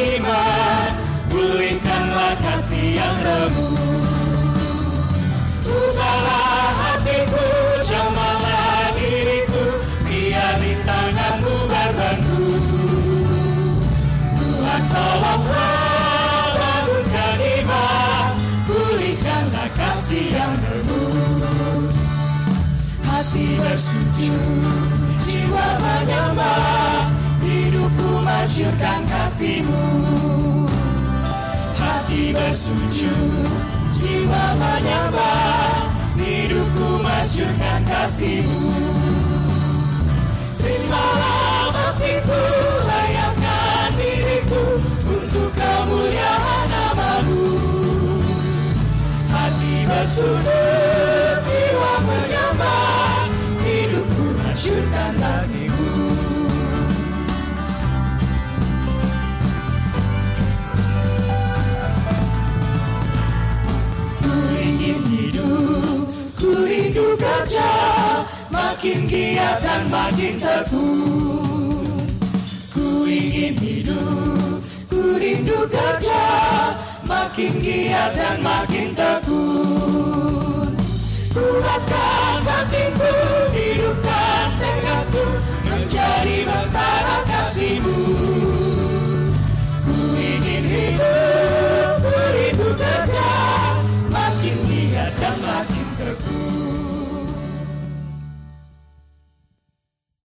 iman Pulihkanlah kasih yang remuk Bukalah hatiku, jamalah diriku Biar di tanganmu berbantu Tuhan tolonglah bangunkan iman Pulihkanlah kasih yang remuk Hati bersujud, jiwa menyembah Masyurkan kasihmu. Hati bersujud, jiwa menyembah Hidupku masyurkan kasihmu. Terimalah baktiku, layakkan diriku Untuk kemuliaan namamu. Hati bersujud, kerja Makin giat dan makin teguh. Ku ingin hidup, ku rindu kerja Makin giat dan makin teguh